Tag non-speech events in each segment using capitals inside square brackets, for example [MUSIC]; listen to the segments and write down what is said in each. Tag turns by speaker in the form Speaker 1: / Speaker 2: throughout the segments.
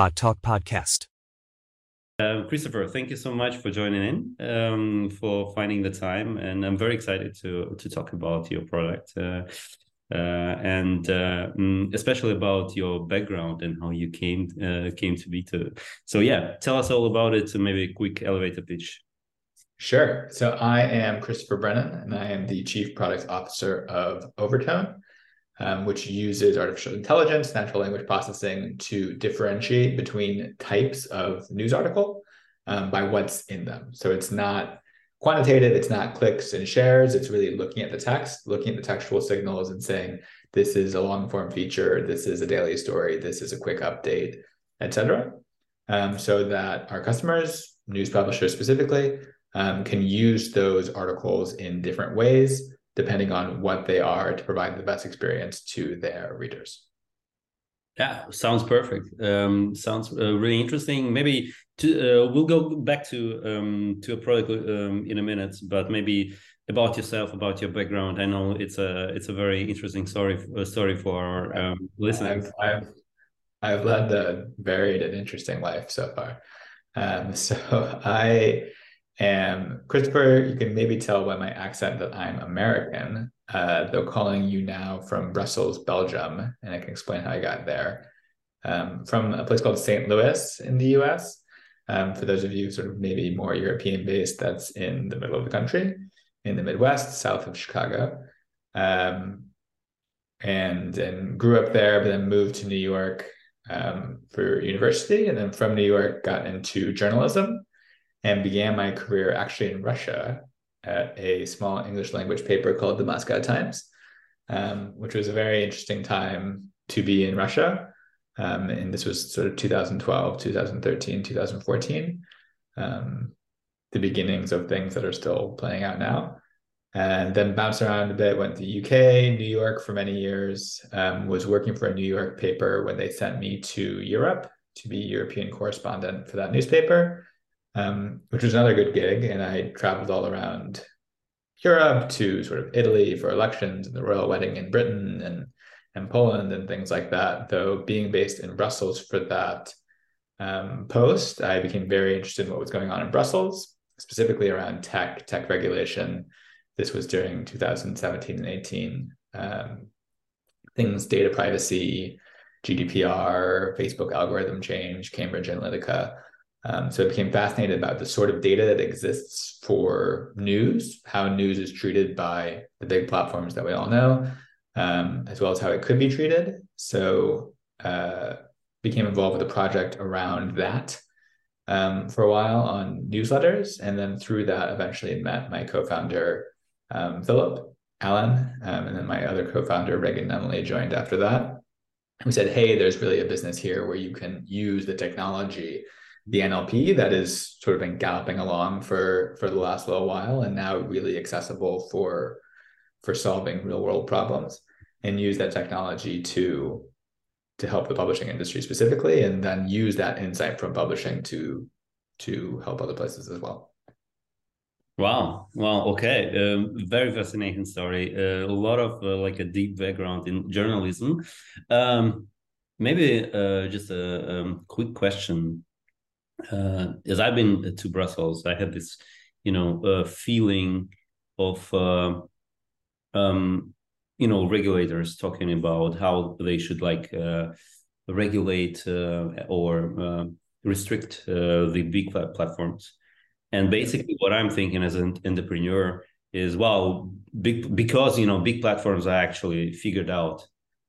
Speaker 1: BotTalk Podcast.
Speaker 2: Uh, Christopher, thank you so much for joining in, um, for finding the time, and I'm very excited to to talk about your product. Uh, uh, and uh, mm, especially about your background and how you came uh, came to be to. So yeah, tell us all about it. So maybe a quick elevator pitch.
Speaker 3: Sure. So I am Christopher Brennan, and I am the Chief Product Officer of Overtone, um, which uses artificial intelligence, natural language processing to differentiate between types of news article um, by what's in them. So it's not quantitative, it's not clicks and shares. It's really looking at the text, looking at the textual signals and saying, this is a long form feature, this is a daily story, this is a quick update, etc. Um, so that our customers, news publishers specifically, um, can use those articles in different ways depending on what they are to provide the best experience to their readers.
Speaker 2: Yeah, sounds perfect. Um, sounds uh, really interesting. Maybe to, uh, we'll go back to um, to a product um, in a minute, but maybe about yourself, about your background. I know it's a it's a very interesting story uh, story for our um, listeners.
Speaker 3: I've, I've, I've led a varied and interesting life so far. Um, [LAUGHS] so I am Christopher. You can maybe tell by my accent that I'm American, uh, though calling you now from Brussels, Belgium, and I can explain how I got there. Um, from a place called St. Louis in the US. Um, for those of you sort of maybe more European based, that's in the middle of the country, in the Midwest, south of Chicago. Um, and and grew up there, but then moved to New York um, for university, and then from New York got into journalism, and began my career actually in Russia at a small English language paper called the Moscow Times, um, which was a very interesting time to be in Russia. Um, and this was sort of 2012, 2013, 2014, um, the beginnings of things that are still playing out now. And then bounced around a bit, went to UK, New York for many years, um, was working for a New York paper when they sent me to Europe to be European correspondent for that newspaper, um, which was another good gig. And I traveled all around Europe to sort of Italy for elections and the royal wedding in Britain and and Poland and things like that. Though being based in Brussels for that um, post, I became very interested in what was going on in Brussels, specifically around tech, tech regulation. This was during 2017 and 18. Um, things, data privacy, GDPR, Facebook algorithm change, Cambridge Analytica. Um, so I became fascinated about the sort of data that exists for news, how news is treated by the big platforms that we all know, um, as well as how it could be treated. So uh, became involved with a project around that um, for a while on newsletters, and then through that, eventually met my co-founder um, Philip Allen, um, and then my other co-founder Reagan Emily joined after that. We said, "Hey, there's really a business here where you can use the technology." The NLP that has sort of been galloping along for for the last little while and now really accessible for for solving real world problems and use that technology to to help the publishing industry specifically and then use that insight from publishing to to help other places as well.
Speaker 2: Wow. Wow okay. Um, very fascinating story. Uh, a lot of uh, like a deep background in journalism. Um, maybe uh, just a um, quick question uh, as i've been to brussels i had this you know uh, feeling of uh, um, you know regulators talking about how they should like uh, regulate uh, or uh, restrict uh, the big platforms. And basically what i'm thinking as an entrepreneur is well big because you know big platforms are actually figured out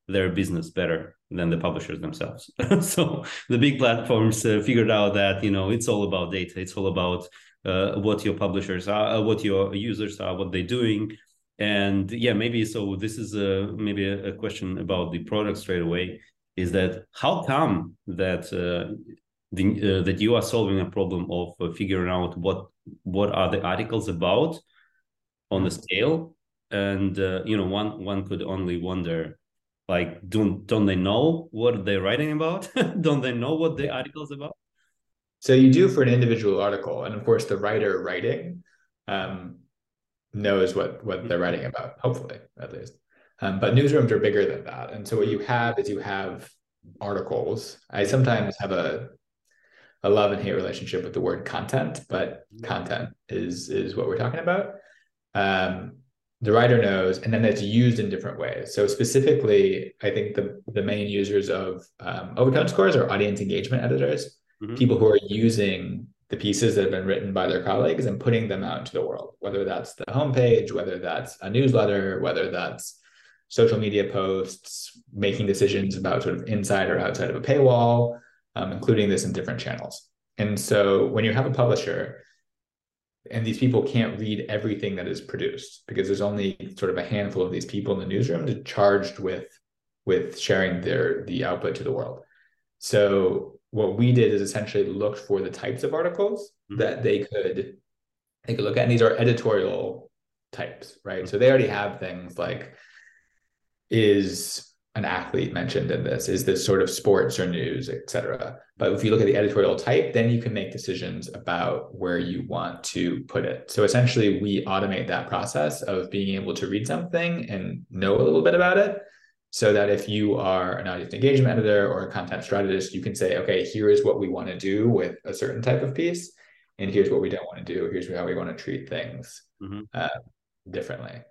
Speaker 2: their business better than the publishers themselves. [LAUGHS] So the big platforms uh, figured out that you know it's all about data. It's all about uh, what your publishers are what your users are what they're doing. And yeah maybe so this is a maybe a, a question about the product straight away is that how come that uh, the, uh, that you are solving a problem of uh, figuring out what what are the articles about on the scale? And uh, you know one one could only wonder like don't don't they know what they're writing about? [LAUGHS] Don't they know what the article's about?
Speaker 3: So you do for an individual article and of course the writer writing um, knows what what they're writing about hopefully at least. Um, but newsrooms are bigger than that. And so what you have is you have articles. I sometimes have a a love and hate relationship with the word content, but content is is what we're talking about. Um, the writer knows, and then it's used in different ways. So specifically, I think the the main users of um, overtone scores are audience engagement editors, mm-hmm. people who are using the pieces that have been written by their colleagues and putting them out into the world, whether that's the homepage, whether that's a newsletter, whether that's social media posts, making decisions about sort of inside or outside of a paywall, um, including this in different channels. And so when you have a publisher, and these people can't read everything that is produced because there's only sort of a handful of these people in the newsroom charged with with sharing their the output to the world. So what we did is essentially looked for the types of articles mm-hmm. that they could they could look at. And these are editorial types, right? Mm-hmm. So they already have things like is an athlete mentioned in this is this sort of sports or news etc but if you look at the editorial type then you can make decisions about where you want to put it. So essentially we automate that process of being able to read something and know a little bit about it so that if you are an audience engagement editor or a content strategist you can say okay here is what we want to do with a certain type of piece and here's what we don't want to do. Here's how we want to treat things mm-hmm. uh, differently.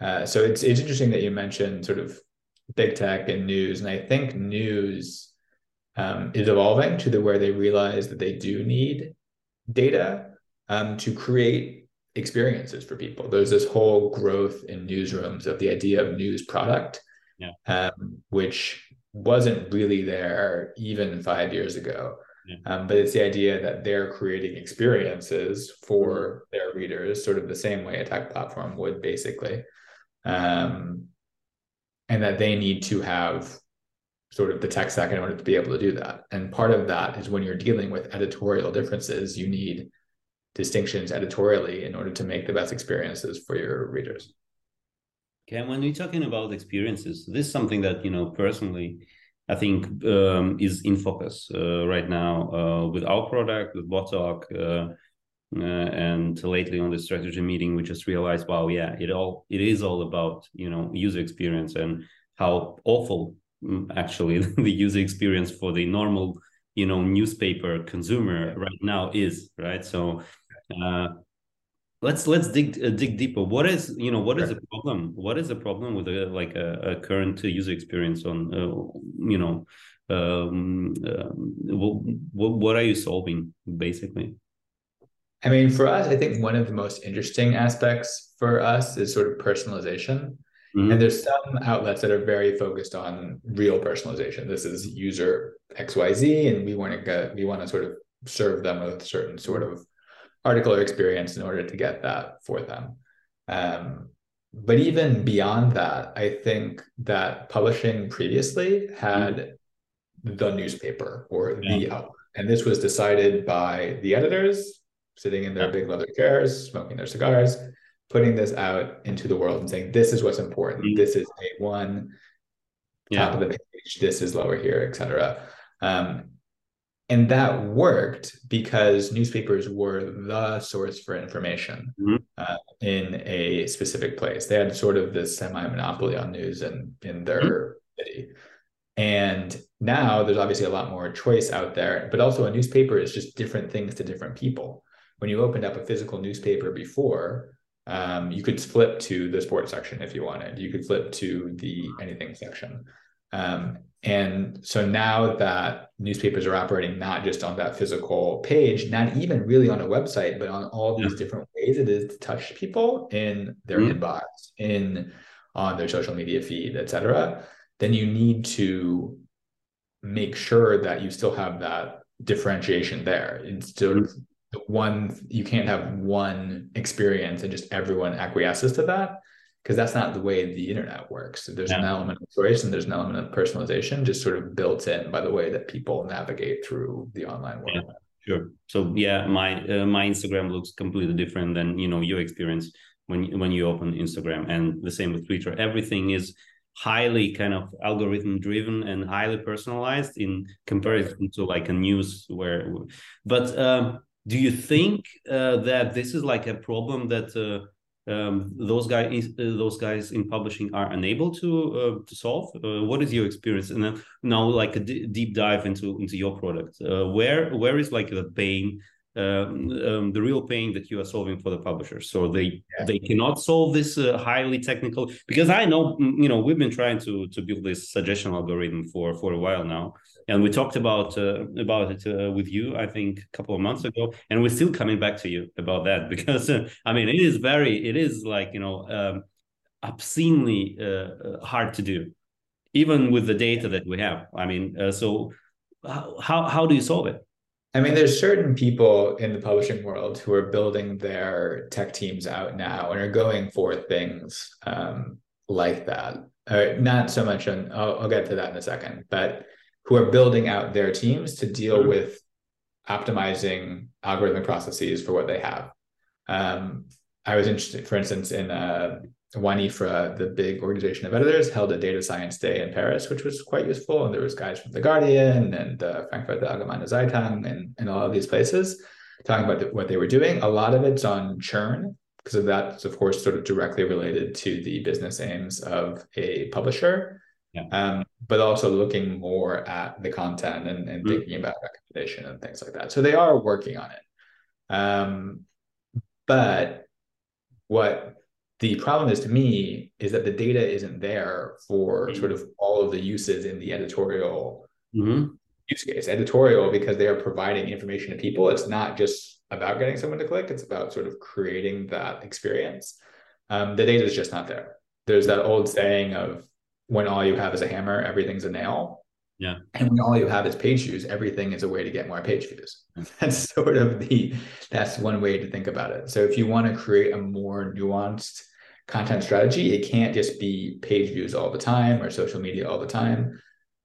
Speaker 3: Uh, so it's it's interesting that you mentioned sort of big tech and news. And I think news um, is evolving to the where they realize that they do need data um, to create experiences for people. There's this whole growth in newsrooms of the idea of news product, yeah. um, which wasn't really there even five years ago. Yeah. Um, but it's the idea that they're creating experiences for mm-hmm. their readers, sort of the same way a tech platform would basically. Um, and that they need to have sort of the tech stack in order to be able to do that. And part of that is when you're dealing with editorial differences, you need distinctions editorially in order to make the best experiences for your readers.
Speaker 2: Okay, when we're talking about experiences, this is something that you know personally, I think um, is in focus uh, right now uh, with our product, with uh, uh, and lately on the strategy meeting we just realized wow yeah it all it is all about you know user experience and how awful mm, actually [LAUGHS] the user experience for the normal you know newspaper consumer right now is right? So uh, let's let's dig uh, dig deeper. What is you know what is the problem? What is the problem with a like a, a current user experience on uh, you know um, um what, what are you solving basically
Speaker 3: I mean, for us, I think one of the most interesting aspects for us is sort of personalization. Mm-hmm. And there's some outlets that are very focused on real personalization. This is user XYZ, and we want to get we want to sort of serve them with a certain sort of article or experience in order to get that for them. Um, but even beyond that, I think that publishing previously had mm-hmm. the newspaper or yeah. the outlet. And this was decided by the editors sitting in their big leather chairs, smoking their cigars, putting this out into the world and saying, this is what's important. Mm-hmm. This is a one, yeah. top of the page, this is lower here, etc. Um, and that worked because newspapers were the source for information mm-hmm. uh, in a specific place. They had sort of this semi-monopoly on news in, in their mm-hmm. city. And now there's obviously a lot more choice out there, but also a newspaper is just different things to different people when you opened up a physical newspaper before, um, you could flip to the sports section if you wanted. You could flip to the anything section. Um, and so now that newspapers are operating not just on that physical page, not even really on a website, but on all these yeah. different ways it is to touch people in their mm-hmm. inbox, in on their social media feed, et cetera, then you need to make sure that you still have that differentiation there. It's sort of one you can't have one experience and just everyone acquiesces to that because that's not the way the internet works. There's yeah. an element of choice and there's an element of personalization just sort of built in by the way that people navigate through the online world.
Speaker 2: Yeah, sure. So yeah my uh, my instagram looks completely different than you know your experience when when you open instagram. And the same with twitter. Everything is highly kind of algorithm driven and highly personalized in comparison to like a news where but um do you think uh, that this is like a problem that uh, um, those guys uh, those guys in publishing are unable to uh, to solve? Uh, what is your experience? And then now like a deep dive into into your product. Uh, where where is like the pain um, um, the real pain that you are solving for the publishers so they yeah. they cannot solve this uh, highly technical because i know mm, you know we've been trying to to build this suggestion algorithm for for a while now and we talked about uh, about it uh, with you i think a couple of months ago. And we're still coming back to you about that [LAUGHS] because uh, i mean it is very it is like you know um, obscenely uh, hard to do even with the data that we have. I mean so how how do you solve it?
Speaker 3: I mean, there's certain people in the publishing world who are building their tech teams out now and are going for things um, like that. Uh, not so much on, I'll, I'll, get to that in a second, but who are building out their teams to deal mm-hmm. with optimizing algorithmic processes for what they have. Um, I was interested, for instance, in uh, WAN-IFRA, the big organization of editors, held a data science day in Paris, which was quite useful. And there was guys from The Guardian and uh, Frankfurter Allgemeine Zeitung and, and all of these places talking about what they were doing. A lot of it's on churn because that's, of course, sort of directly related to the business aims of a publisher. Yeah. Um, but also looking more at the content and, and mm-hmm. thinking about recommendation and things like that. So they are working on it. Um, but what the problem is to me is that the data isn't there for mm-hmm. sort of all of the uses in the editorial mm-hmm. use case. Editorial because they are providing information to people. It's not just about getting someone to click. It's about sort of creating that experience. Um, the data is just not there. There's that old saying of when all you have is a hammer, everything's a nail.
Speaker 2: Yeah.
Speaker 3: And when all you have is page views, everything is a way to get more page views. That's sort of the that's one way to think about it. So if you want to create a more nuanced content strategy, it can't just be page views all the time or social media all the time.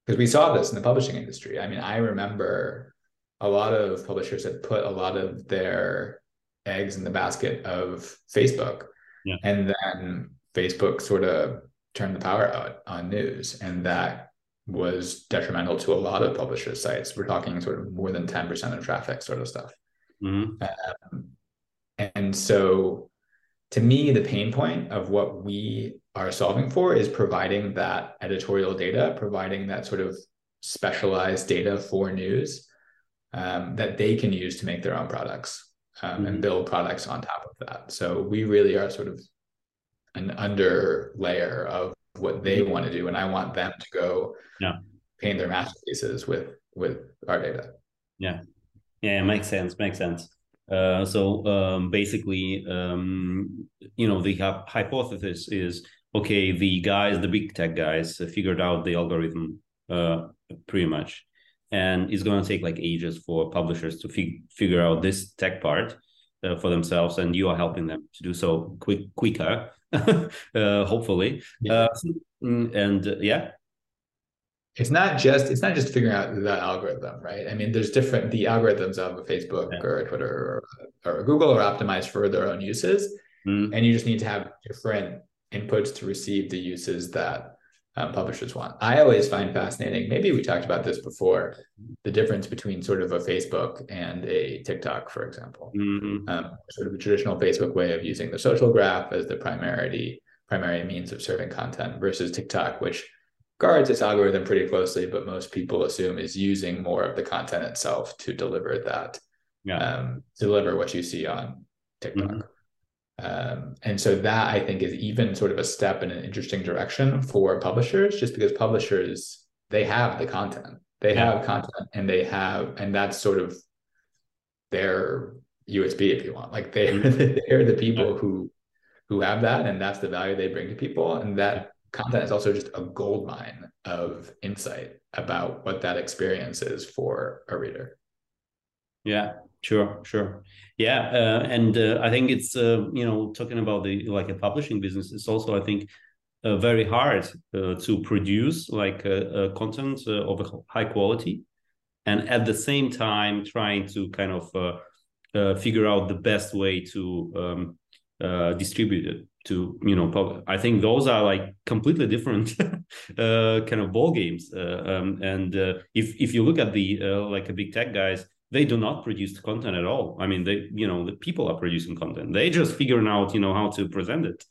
Speaker 3: Because we saw this in the publishing industry. I mean, I remember a lot of publishers had put a lot of their eggs in the basket of Facebook. Yeah. And then Facebook sort of turned the power out on news. And that was detrimental to a lot of publisher sites. We're talking sort of more than 10% of traffic sort of stuff. Mm-hmm. Um, and so to me, the pain point of what we are solving for is providing that editorial data, providing that sort of specialized data for news um, that they can use to make their own products um, mm-hmm. and build products on top of that. So we really are sort of an under layer of what they want to do, and I want them to go
Speaker 2: yeah.
Speaker 3: paint their masterpieces with with our data.
Speaker 2: Yeah, yeah, it makes sense. Makes sense. Uh, so um, basically, um, you know, the hypothesis is okay. The guys, the big tech guys, figured out the algorithm uh, pretty much, and it's going to take like ages for publishers to fig- figure out this tech part uh, for themselves, and you are helping them to do so quick quicker [LAUGHS] hopefully. Yeah. Uh, mm, and uh, yeah,
Speaker 3: it's not just it's not just figuring out the algorithm, right? I mean, there's different the algorithms of a Facebook yeah. or Twitter or, or Google are optimized for their own uses, mm. and you just need to have different inputs to receive the uses that um, publishers want. I always find fascinating. Maybe we talked about this before. The difference between sort of a Facebook and a TikTok, for example, mm-hmm. um, sort of a traditional Facebook way of using the social graph as the primary primary means of serving content versus TikTok, which guards its algorithm pretty closely, but most people assume is using more of the content itself to deliver that,
Speaker 2: yeah. um,
Speaker 3: deliver what you see on TikTok. Mm-hmm. Um, and so that I think is even sort of a step in an interesting direction for publishers, just because publishers they have the content, they yeah. have content, and they have, and that's sort of their USP, if you want. Like they're mm-hmm. [LAUGHS] they're the people who who have that, and that's the value they bring to people, and that content is also just a gold mine of insight about what that experience is for a reader.
Speaker 2: Yeah, Sure, sure. Yeah, uh, and uh, I think it's uh, you know talking about the like a publishing business. It's also I think uh, very hard uh, to produce like uh, content of a high quality, and at the same time trying to kind of figure out the best way to um, distribute it to you know. I think those are like completely different [LAUGHS] kind of ball games. Um, and if if you look at the like a big tech guys they do not produce the content at all. I mean, they you know the people are producing content. They just figuring out you know how to present it.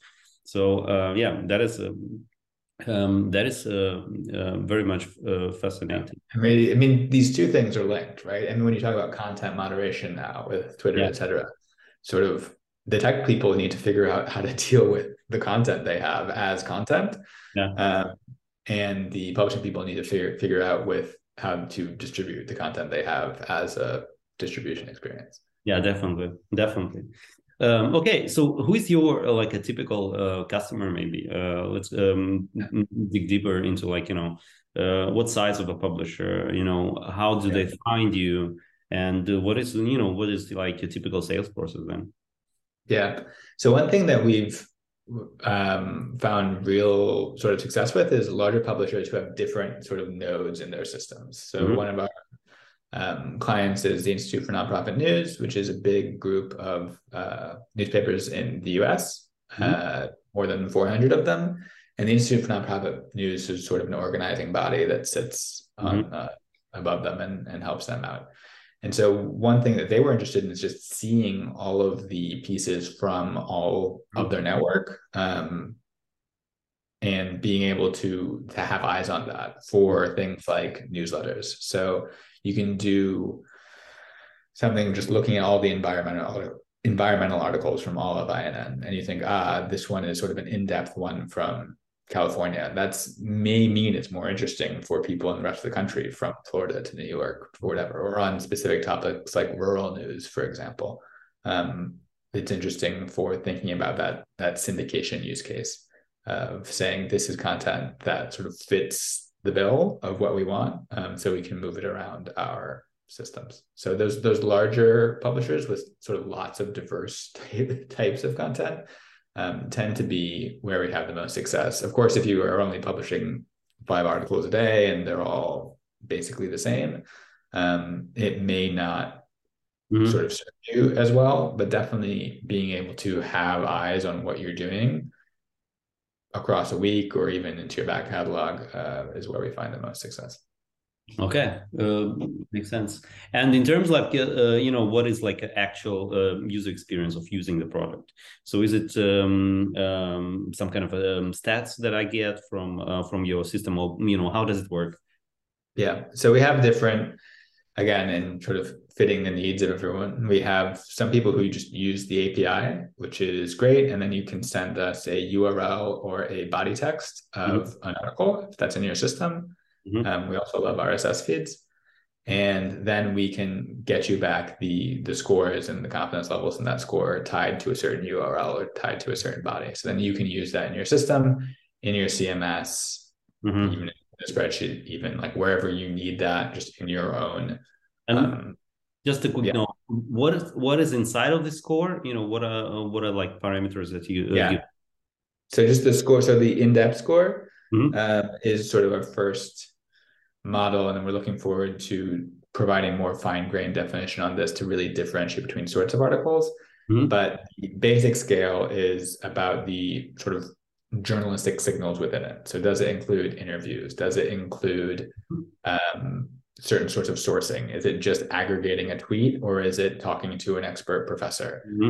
Speaker 2: So uh, yeah, that is. Um, um, that is uh, uh, very much uh, fascinating.
Speaker 3: I mean, I mean, these two things are linked, right? I mean, when you talk about content moderation now with Twitter, yeah. et cetera, sort of the tech people need to figure out how to deal with the content they have as content.
Speaker 2: Yeah.
Speaker 3: Um, and the publishing people need to figure figure out with how to distribute the content they have as a distribution experience.
Speaker 2: Yeah, definitely, definitely. Um, okay, so who is your uh, like a typical uh, customer? Maybe uh, let's um, dig deeper into like you know uh, what size of a publisher. You know, how do yeah. they find you, and uh, what is you know what is like your typical sales process then?
Speaker 3: Yeah. So one thing that we've um, found real sort of success with is larger publishers who have different sort of nodes in their systems. So mm-hmm. one of our um, clients is the Institute for Nonprofit News, which is a big group of uh, newspapers in the US, mm-hmm. uh, more than 400 of them. And the Institute for Nonprofit News is sort of an organizing body that sits mm-hmm. on, uh, above them and, and helps them out. And so one thing that they were interested in is just seeing all of the pieces from all of their network um, and being able to to have eyes on that for things like newsletters. So you can do something just looking at all the environmental environmental articles from all of INN, and you think, ah, this one is sort of an in-depth one from California. That's may mean it's more interesting for people in the rest of the country from Florida to New York or whatever, or on specific topics like rural news, for example. Um, it's interesting for thinking about that that syndication use case of saying this is content that sort of fits the bill of what we want, um, so we can move it around our systems. So those those larger publishers with sort of lots of diverse [LAUGHS] types of content um, tend to be where we have the most success. Of course, if you are only publishing five articles a day and they're all basically the same, um, it may not mm-hmm. sort of serve you as well. But definitely being able to have eyes on what you're doing across a week or even into your back catalog uh, is where we find the most success.
Speaker 2: Okay, uh, makes sense. And in terms like uh, uh, you know, what is like an actual uh, user experience of using the product? So is it um, um, some kind of um, stats that I get from uh, from your system, or you know, how does it work?
Speaker 3: Yeah, so we have different, again, in sort of fitting the needs of everyone. We have some people who just use the API, which is great, and then you can send us a URL or a body text of mm-hmm. an article if that's in your system Mm-hmm. Um, we also love RSS feeds. And then we can get you back the the scores and the confidence levels in that score tied to a certain URL or tied to a certain body. So then you can use that in your system, in your CMS, mm-hmm. even in a spreadsheet, even like wherever you need that, just in your own.
Speaker 2: And um, just a quick yeah. note, what is what is inside of the score? You know, what are what are like parameters that you?
Speaker 3: Uh, yeah.
Speaker 2: You...
Speaker 3: So just the score. So the in-depth score mm-hmm. uh, is sort of our first model. And then we're looking forward to providing more fine grained definition on this to really differentiate between sorts of articles. Mm-hmm. But the basic scale is about the sort of journalistic signals within it. So does it include interviews? Does it include um, certain sorts of sourcing? Is it just aggregating a tweet or is it talking to an expert professor? Mm-hmm.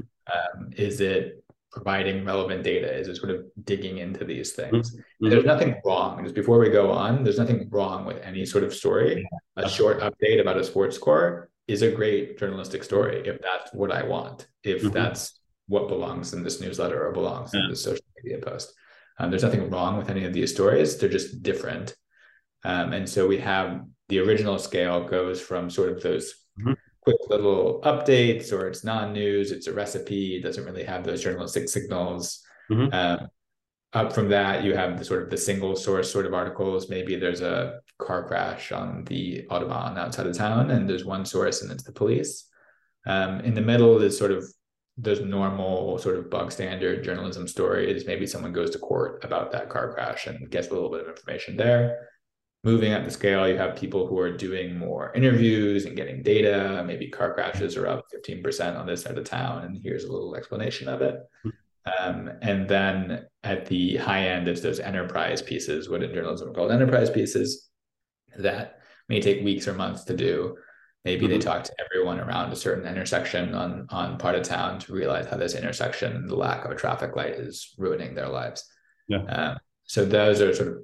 Speaker 3: Um, is it providing relevant data is sort of digging into these things. Mm-hmm. There's nothing wrong. Just before we go on, there's nothing wrong with any sort of story. A short update about a sports score is a great journalistic story if that's what I want, if mm-hmm. that's what belongs in this newsletter or belongs yeah. in this social media post. Um, there's nothing wrong with any of these stories. They're just different. Um, and so we have the original scale goes from sort of those mm-hmm quick little updates or it's non-news it's a recipe it doesn't really have those journalistic signals. Mm-hmm. um, up from that you have the sort of the single source sort of articles. Maybe there's a car crash on the autobahn outside of town and there's one source and it's the police. Um, in the middle is sort of those normal sort of bug standard journalism stories. Maybe someone goes to court about that car crash and gets a little bit of information there moving up the scale, you have people who are doing more interviews and getting data. Maybe car crashes are up 15% on this side of town, and here's a little explanation of it. Um, and then at the high end, it's those enterprise pieces, what in journalism are called enterprise pieces, that may take weeks or months to do. Maybe mm-hmm. they talk to everyone around a certain intersection on on part of town to realize how this intersection, and the lack of a traffic light, is ruining their lives.
Speaker 2: Yeah. Um,
Speaker 3: so those are sort of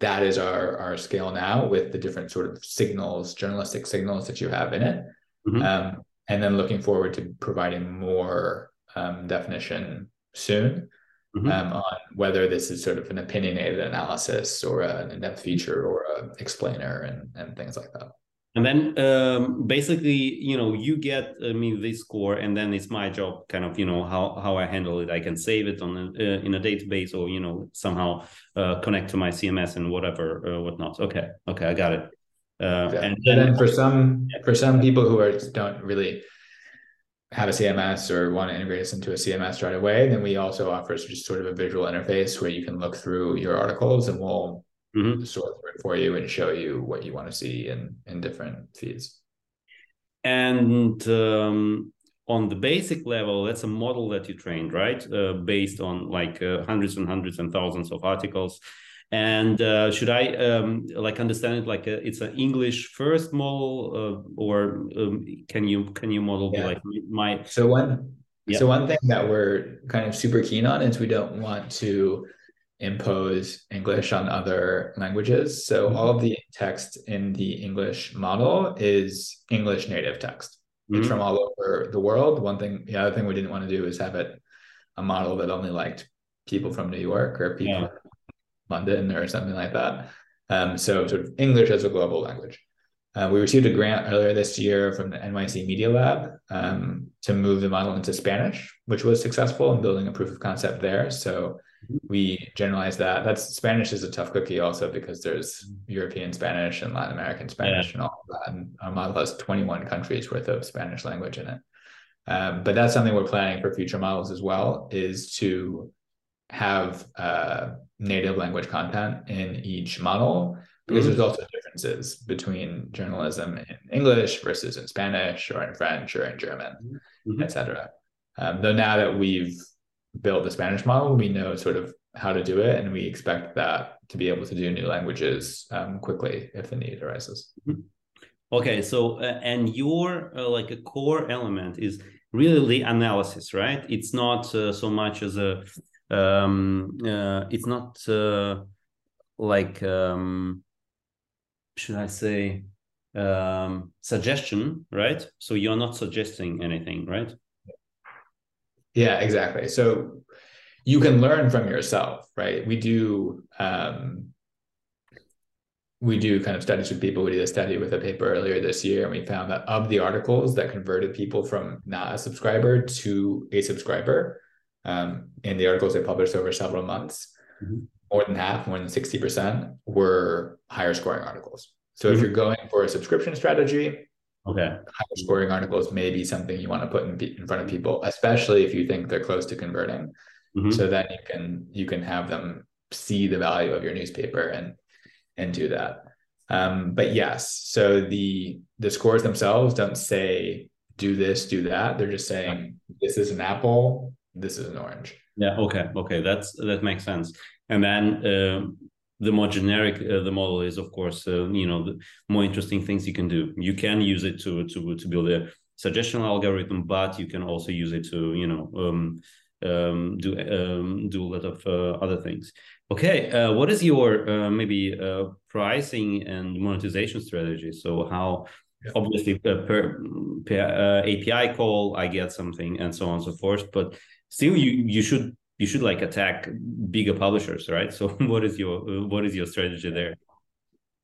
Speaker 3: that is our our scale now with the different sort of signals, journalistic signals that you have in it. Mm-hmm. Um, and then looking forward to providing more um, definition soon mm-hmm. um, on whether this is sort of an opinionated analysis or an in-depth feature or a explainer and, and things like that.
Speaker 2: And then um, basically, you know, you get I mean this score, and then it's my job, kind of, you know, how how I handle it. I can save it on a, uh, in a database, or you know, somehow uh, connect to my CMS and whatever, uh, whatnot. Okay, okay, I got it.
Speaker 3: Uh, and, then, and, then, for some yeah. for some people who are don't really have a CMS or want to integrate us into a CMS right away, then we also offer just sort of a visual interface where you can look through your articles and we'll mm-hmm. sort through it for you and show you what you want to see in in different feeds.
Speaker 2: And um, on the basic level, that's a model that you trained, right? Uh, based on like uh, hundreds and hundreds and thousands of articles and uh, should i um, like understand it like a, it's an english first model uh, or um, can you can you model yeah. like my
Speaker 3: so one yeah. so one thing that we're kind of super keen on is we don't want to impose english on other languages so mm-hmm. all of the text in the english model is english native text mm-hmm. it's from all over the world one thing the other thing we didn't want to do is have it a model that only liked people from new york or people yeah. London or something like that. Um, so sort of English as a global language. Uh, we received a grant earlier this year from the NYC Media Lab um, to move the model into Spanish, which was successful in building a proof of concept there. So we generalize that. That's Spanish is a tough cookie also because there's European Spanish and Latin American Spanish yeah. and all of that. And our model has 21 countries worth of Spanish language in it. Um, but that's something we're planning for future models as well, is to have uh, native language content in each model because mm-hmm. there's also differences between journalism in English versus in Spanish or in French or in German, mm-hmm. etc. Um, though now that we've built the Spanish model, we know sort of how to do it, and we expect that to be able to do new languages um, quickly if the need arises.
Speaker 2: Mm-hmm. Okay, so uh, and your uh, like a core element is really the analysis, right? It's not uh, so much as a um, uh, it's not uh, like um, should I say um, suggestion, right? So you're not suggesting anything, right?
Speaker 3: Yeah, exactly. So you can learn from yourself, right? We do um, we do kind of studies with people. We did a study with a paper earlier this year, and we found that of the articles that converted people from not a subscriber to a subscriber, um, in the articles they published over several months, mm-hmm. more than half, more than 60% were higher scoring articles. So mm-hmm. if you're going for a subscription strategy,
Speaker 2: okay,
Speaker 3: higher scoring articles may be something you want to put in, in front of people, especially if you think they're close to converting. Mm-hmm. So then you can you can have them see the value of your newspaper and and do that. Um, but yes, so the the scores themselves don't say do this, do that. They're just saying this is an apple, this is an orange.
Speaker 2: Yeah. Okay. Okay. That's that makes sense. And then uh, the more generic uh, the model is, of course, uh, you know, the more interesting things you can do. You can use it to to to build a suggestion algorithm, but you can also use it to you know um, um, do um, do a lot of uh, other things. Okay, uh, what is your uh, maybe uh, pricing and monetization strategy? So how yeah. obviously per, per uh, API call I get something and so on and so forth, but still you you should you should like attack bigger publishers right so [LAUGHS] what is your what is your strategy there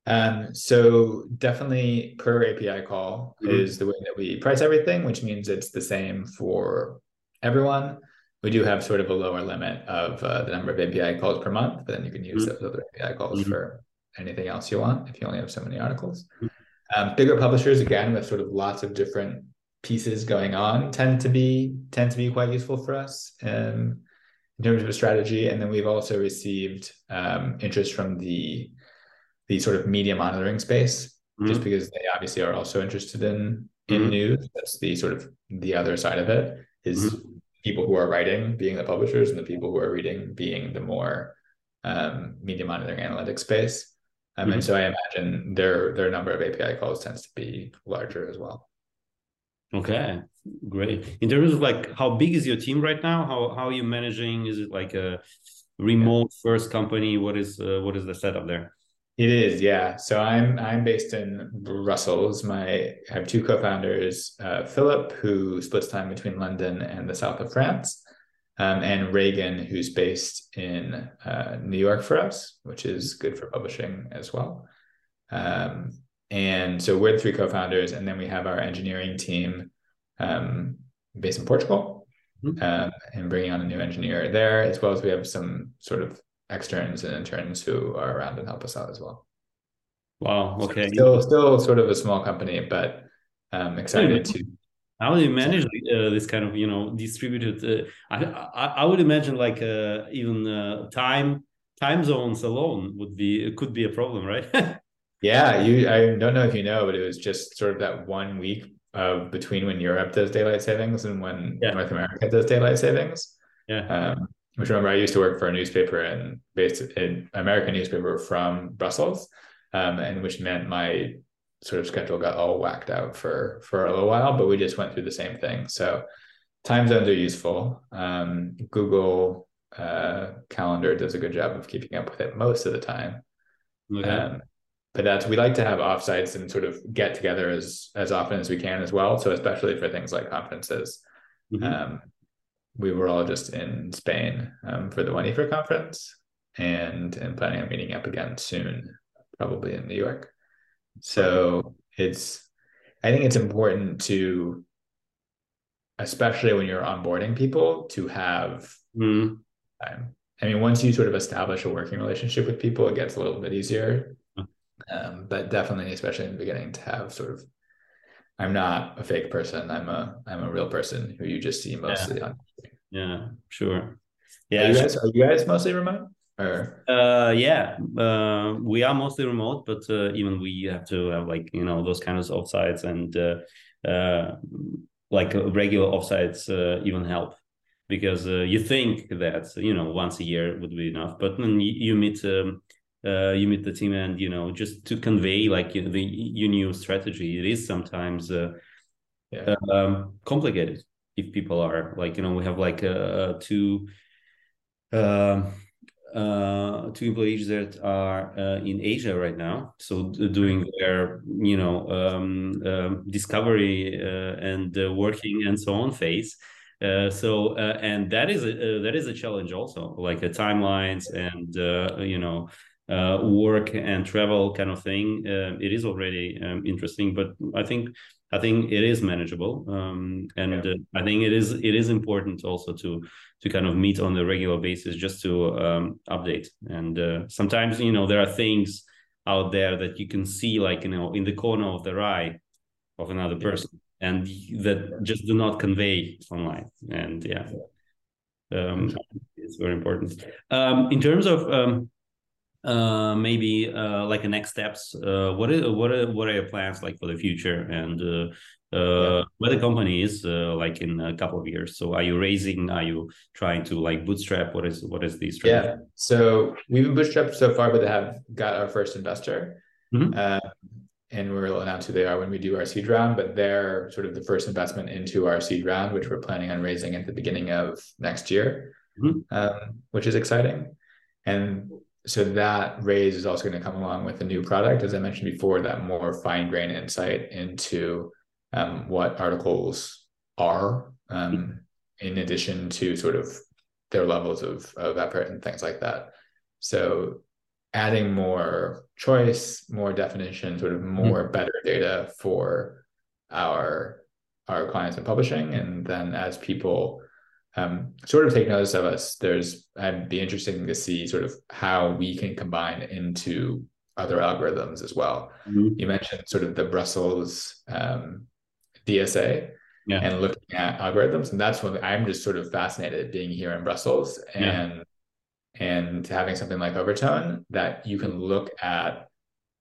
Speaker 3: um, so definitely per API call mm-hmm. is the way that we price everything, which means it's the same for everyone. We do have sort of a lower limit of uh, the number of API calls per month, but then you can use mm-hmm. those other API calls mm-hmm. for anything else you want if you only have so many articles. Mm-hmm. Um, bigger publishers, again, with sort of lots of different pieces going on tend to be tend to be quite useful for us um, in terms of a strategy. And then we've also received um, interest from the the sort of media monitoring space, mm-hmm. just because they obviously are also interested in in mm-hmm. news. That's the sort of the other side of it is mm-hmm. people who are writing being the publishers and the people who are reading being the more um, media monitoring analytics space. Um, mm-hmm. And so I imagine their their number of API calls tends to be larger as well.
Speaker 2: Okay, great. In terms of like how big is your team right now? How how are you managing? Is it like a remote first company? What is uh, what is the setup there?
Speaker 3: It is, yeah. So I'm I'm based in Brussels. My I have two co-founders, uh, Philip, who splits time between London and the south of France, um, and Reagan, who's based in uh, New York for us, which is good for publishing as well. Um, and so we're the three co-founders, and then we have our engineering team um, based in Portugal, mm-hmm. um, and bringing on a new engineer there, as well as we have some sort of externs and interns who are around and help us out as well.
Speaker 2: Wow. Okay.
Speaker 3: So still, still sort of a small company, but um, excited to.
Speaker 2: How do you manage uh, this kind of you know distributed? Uh, I, I, I would imagine like uh, even uh, time time zones alone would be could be a problem, right? [LAUGHS]
Speaker 3: yeah, you. I don't know if you know, but it was just sort of that one week of between when Europe does daylight savings and when yeah. North America does daylight savings.
Speaker 2: Yeah.
Speaker 3: Um, which remember I used to work for a newspaper and based in American newspaper from Brussels, um, and which meant my sort of schedule got all whacked out for for a little while. But we just went through the same thing. So time zones are useful. Um, Google uh, Calendar does a good job of keeping up with it most of the time. Okay. Um, but that's we like to have offsites and sort of get together as as often as we can as well. So especially for things like conferences. Mm-hmm. Um, we were all just in Spain um, for the WAN-IFRA conference and and planning on meeting up again soon, probably in New York. So it's I think it's important to especially when you're onboarding people to have
Speaker 2: mm.
Speaker 3: time. I mean, once you sort of establish a working relationship with people, it gets a little bit easier. Um, but definitely, especially in the beginning, to have sort of I'm not a fake person. I'm a I'm a real person who you just see mostly
Speaker 2: yeah.
Speaker 3: on.
Speaker 2: Yeah, sure. Yeah,
Speaker 3: are you guys are you guys mostly remote? Or
Speaker 2: uh, yeah, uh, we are mostly remote, but uh, even we have to have like you know those kind of offsites and uh, uh, like regular offsites uh, even help because uh, you think that you know once a year would be enough, but then you, you meet. Um, uh, you meet the team and you know just to convey like you know, the your new strategy it is sometimes uh, yeah. um, complicated if people are like you know we have like uh, two uh, uh, two employees that are uh, in Asia right now, so doing their you know um, um, discovery uh, and uh, working and so on phase. Uh, so uh, and that is a that is a challenge also, like the timelines and you know uh, work and travel kind of thing, uh, it is already um, interesting. But I think I think it is manageable, um, and yeah. uh, I think it is it is important also to to kind of meet on a regular basis just to um, update. And uh, sometimes you know there are things out there that you can see like you know in the corner of the eye of another person, and that just do not convey online. And yeah. Um, it's very important. Um, in terms of um, uh maybe uh like the next steps uh what is what are what are your plans like for the future? And uh, uh yeah. where the company is uh, like in a couple of years. So are you raising are you trying to like bootstrap? What is what is the
Speaker 3: strategy? Yeah. So we've been bootstrapped so far but have got our first investor.
Speaker 2: Mm-hmm. uh,
Speaker 3: and we'll announce who they are when we do our seed round but they're sort of the first investment into our seed round which we're planning on raising at the beginning of next year
Speaker 2: mm-hmm.
Speaker 3: um, which is exciting. And so that raise is also going to come along with a new product, as I mentioned before, that more fine grained insight into um, what articles are, um, in addition to sort of their levels of, of effort and things like that. So adding more choice, more definition, sort of more mm-hmm. better data for our our clients in publishing. And then as people um, sort of take notice of us. There's, I'd be interesting to see sort of how we can combine into other algorithms as well.
Speaker 2: Mm-hmm.
Speaker 3: You mentioned sort of the Brussels um, DSA
Speaker 2: yeah.
Speaker 3: and looking at algorithms, and that's what I'm just sort of fascinated being here in Brussels and yeah. and having something like Overtone that you can look at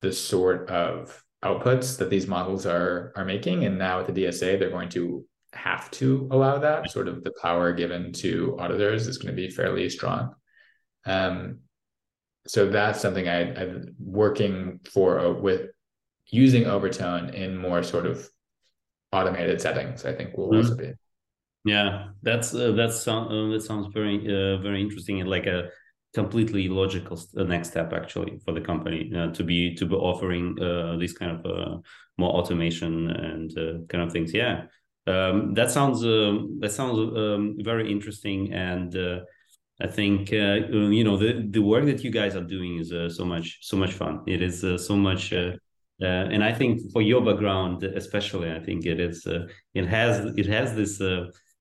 Speaker 3: the sort of outputs that these models are are making, and now with the DSA, they're going to have to allow that. Sort of the power given to auditors is going to be fairly strong. Um, so that's something I, I'm working for uh, with using overtone in more sort of automated settings. I think will mm-hmm. also be.
Speaker 2: Yeah, that's uh, that's uh, that sounds very uh, very interesting and like a completely logical uh, next step actually for the company uh, to be to be offering uh, this kind of uh, more automation and uh, kind of things. Yeah, um, that sounds um, that sounds um, very interesting and. Uh, I think you know the the work that you guys are doing is so much so much fun. It is so much and I think for your background, especially, I think it is. it has it has this.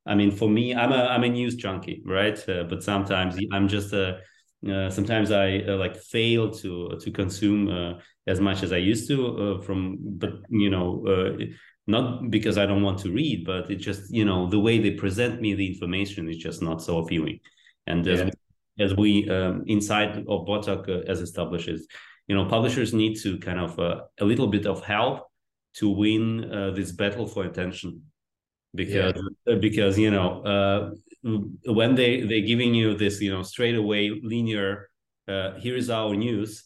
Speaker 2: I mean, for me, I'm a I'm a news junkie, right? but sometimes I'm just a uh, sometimes I uh, like fail to to consume uh, as much as I used to uh, from, but you know, uh, not because I don't want to read, but it just you know the way they present me the information is just not so appealing. And as yeah. we, as we um, inside of BotTalk as establishes, you know, publishers need to kind of a little bit of help to win this battle for attention because yeah. because you know when they they're giving you this you know straight away linear uh, here is our news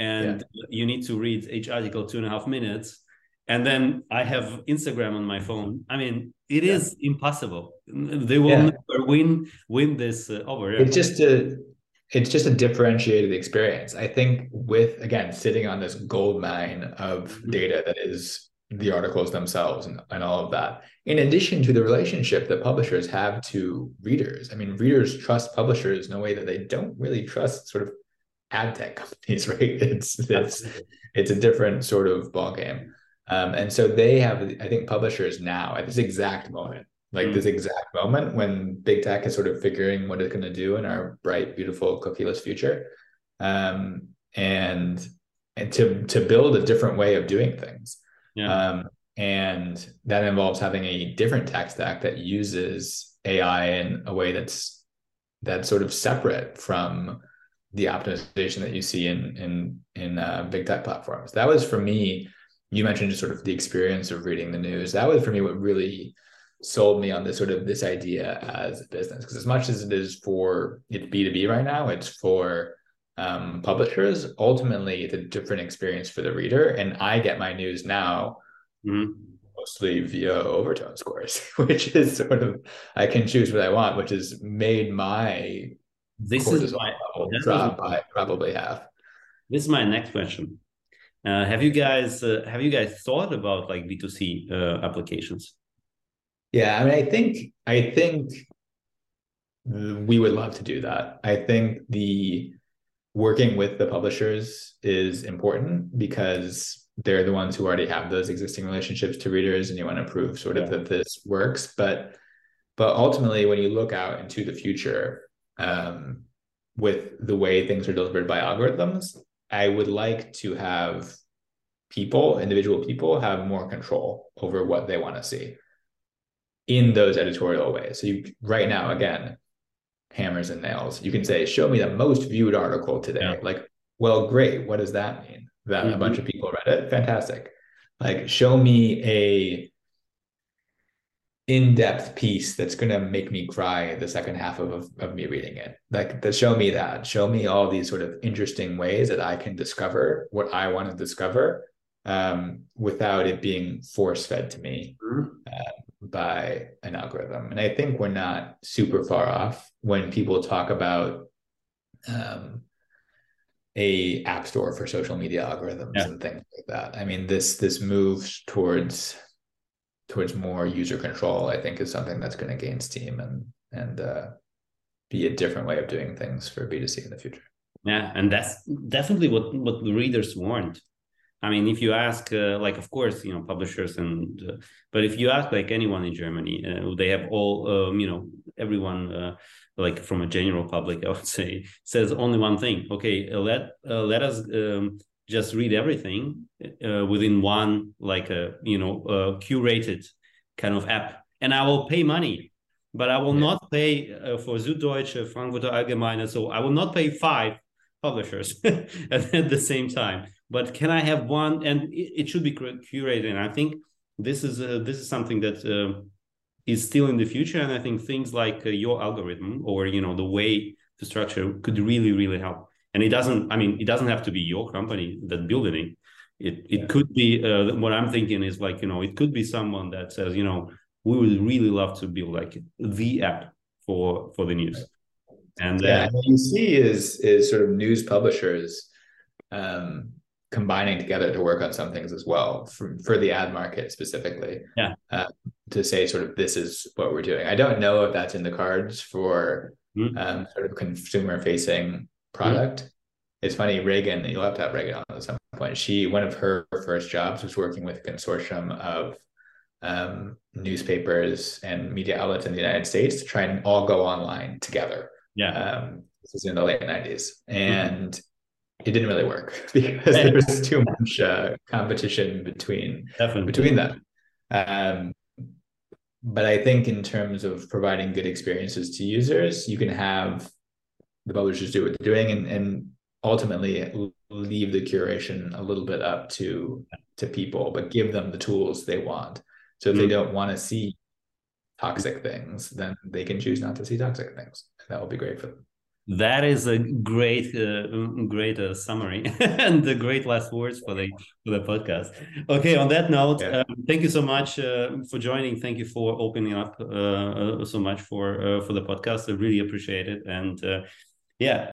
Speaker 2: and yeah. you need to read each article two and a half minutes and then i have instagram on my phone i mean it yeah. is impossible they will yeah. never win win this uh, over
Speaker 3: it's just a it's just a differentiated experience i think with again sitting on this gold mine of mm-hmm. data that is the articles themselves and, and all of that in addition to the relationship that publishers have to readers i mean readers trust publishers in a way that they don't really trust sort of ad tech companies [LAUGHS] right? It's it's it's a different sort of ball game um, and so they have i think publishers now at this exact moment like mm. this exact moment when big tech is sort of figuring what it's going to do in our bright beautiful cookieless future. Um, and and to to build a different way of doing things. Yeah. Um, and that involves having a different tech stack that uses AI in a way that's that's sort of separate from the optimization that you see in in in uh, big tech platforms. That was for me. You mentioned just sort of the experience of reading the news. That was for me what really sold me on this sort of this idea as a business. Because as much as it is for it's B two B right now, it's for um, publishers, ultimately it's a different experience for the reader. And I get my news now mm-hmm. mostly via overtone scores, [LAUGHS] which is sort of I can choose what I want, which has made my
Speaker 2: this is my,
Speaker 3: drop by probably half.
Speaker 2: This is my next question. Uh, have you guys uh, have you guys thought about like B two C uh, applications?
Speaker 3: Yeah, I mean, I think I think we would love to do that. I think the working with the publishers is important because they're the ones who already have those existing relationships to readers and you want to prove sort of that this works but but ultimately when you look out into the future um, with the way things are delivered by algorithms i would like to have people individual people have more control over what they want to see in those editorial ways so you right now again hammers and nails. You can say, show me the most viewed article today. Yeah. Like, well, great. What does that mean? That mm-hmm. a bunch of people read it? Fantastic. Like, show me a in-depth piece that's going to make me cry the second half of, of, me reading it like to show me that show me all these sort of interesting ways that i can discover what i want to discover um, without it being force fed to me mm-hmm. uh, by an algorithm. And I think we're not super far off when people talk about um, a app store for social media algorithms yeah. and things like that. I mean, this this move towards towards more user control, I think, is something that's going to gain steam and and uh, be a different way of doing things for B2C in the future.
Speaker 2: Yeah, and that's definitely what what the readers want. I mean, if you ask, uh, like, of course, you know, publishers and, uh, but if you ask like anyone in Germany, uh, they have all, um, you know, everyone, uh, like from a general public, I would say, says only one thing. Okay, uh, let let us um, just read everything within one, like a you know, curated kind of app, and I will pay money, but I will yeah. not pay for Süddeutsche, Frankfurter Allgemeine. So I will not pay five publishers [LAUGHS] at the same time but can I have one? And it, it should be curated. And I think this is uh, this is something that uh, is still in the future. And I think things like uh, your algorithm or you know the way to structure could really really help. And it doesn't i mean it doesn't have to be your company that building it it, it yeah. could be uh, what i'm thinking is like you know it could be someone that says you know we would really love to build like the app for for the news
Speaker 3: and yeah, uh, what you see is is sort of news publishers um, combining together to work on some things as well for, for the ad market specifically.
Speaker 2: Yeah.
Speaker 3: Uh, to say sort of this is what we're doing. I don't know if that's in the cards for mm-hmm. um, sort of consumer facing product. Mm-hmm. It's funny, Reagan, you'll have to have Reagan on at some point. She one of her first jobs was working with a consortium of um, newspapers and media outlets in the United States to try and all go online together.
Speaker 2: Yeah.
Speaker 3: Um, this was in the late 90s. Mm-hmm. And mm-hmm it didn't really work [LAUGHS] because there was too much uh, competition between
Speaker 2: Definitely.
Speaker 3: between them. Um, but I think in terms of providing good experiences to users, you can have the publishers do what they're doing and, and ultimately leave the curation a little bit up to to people, but give them the tools they want. So if mm-hmm. they don't want to see toxic things, then they can choose not to see toxic things. That will be great for them.
Speaker 2: That is a great, uh, great uh, summary [LAUGHS] and the great last words for the for the podcast. Okay, on that note, yeah. um, thank you so much uh, for joining. Thank you for opening up uh, uh, so much for uh, for the podcast. I really appreciate it. And yeah,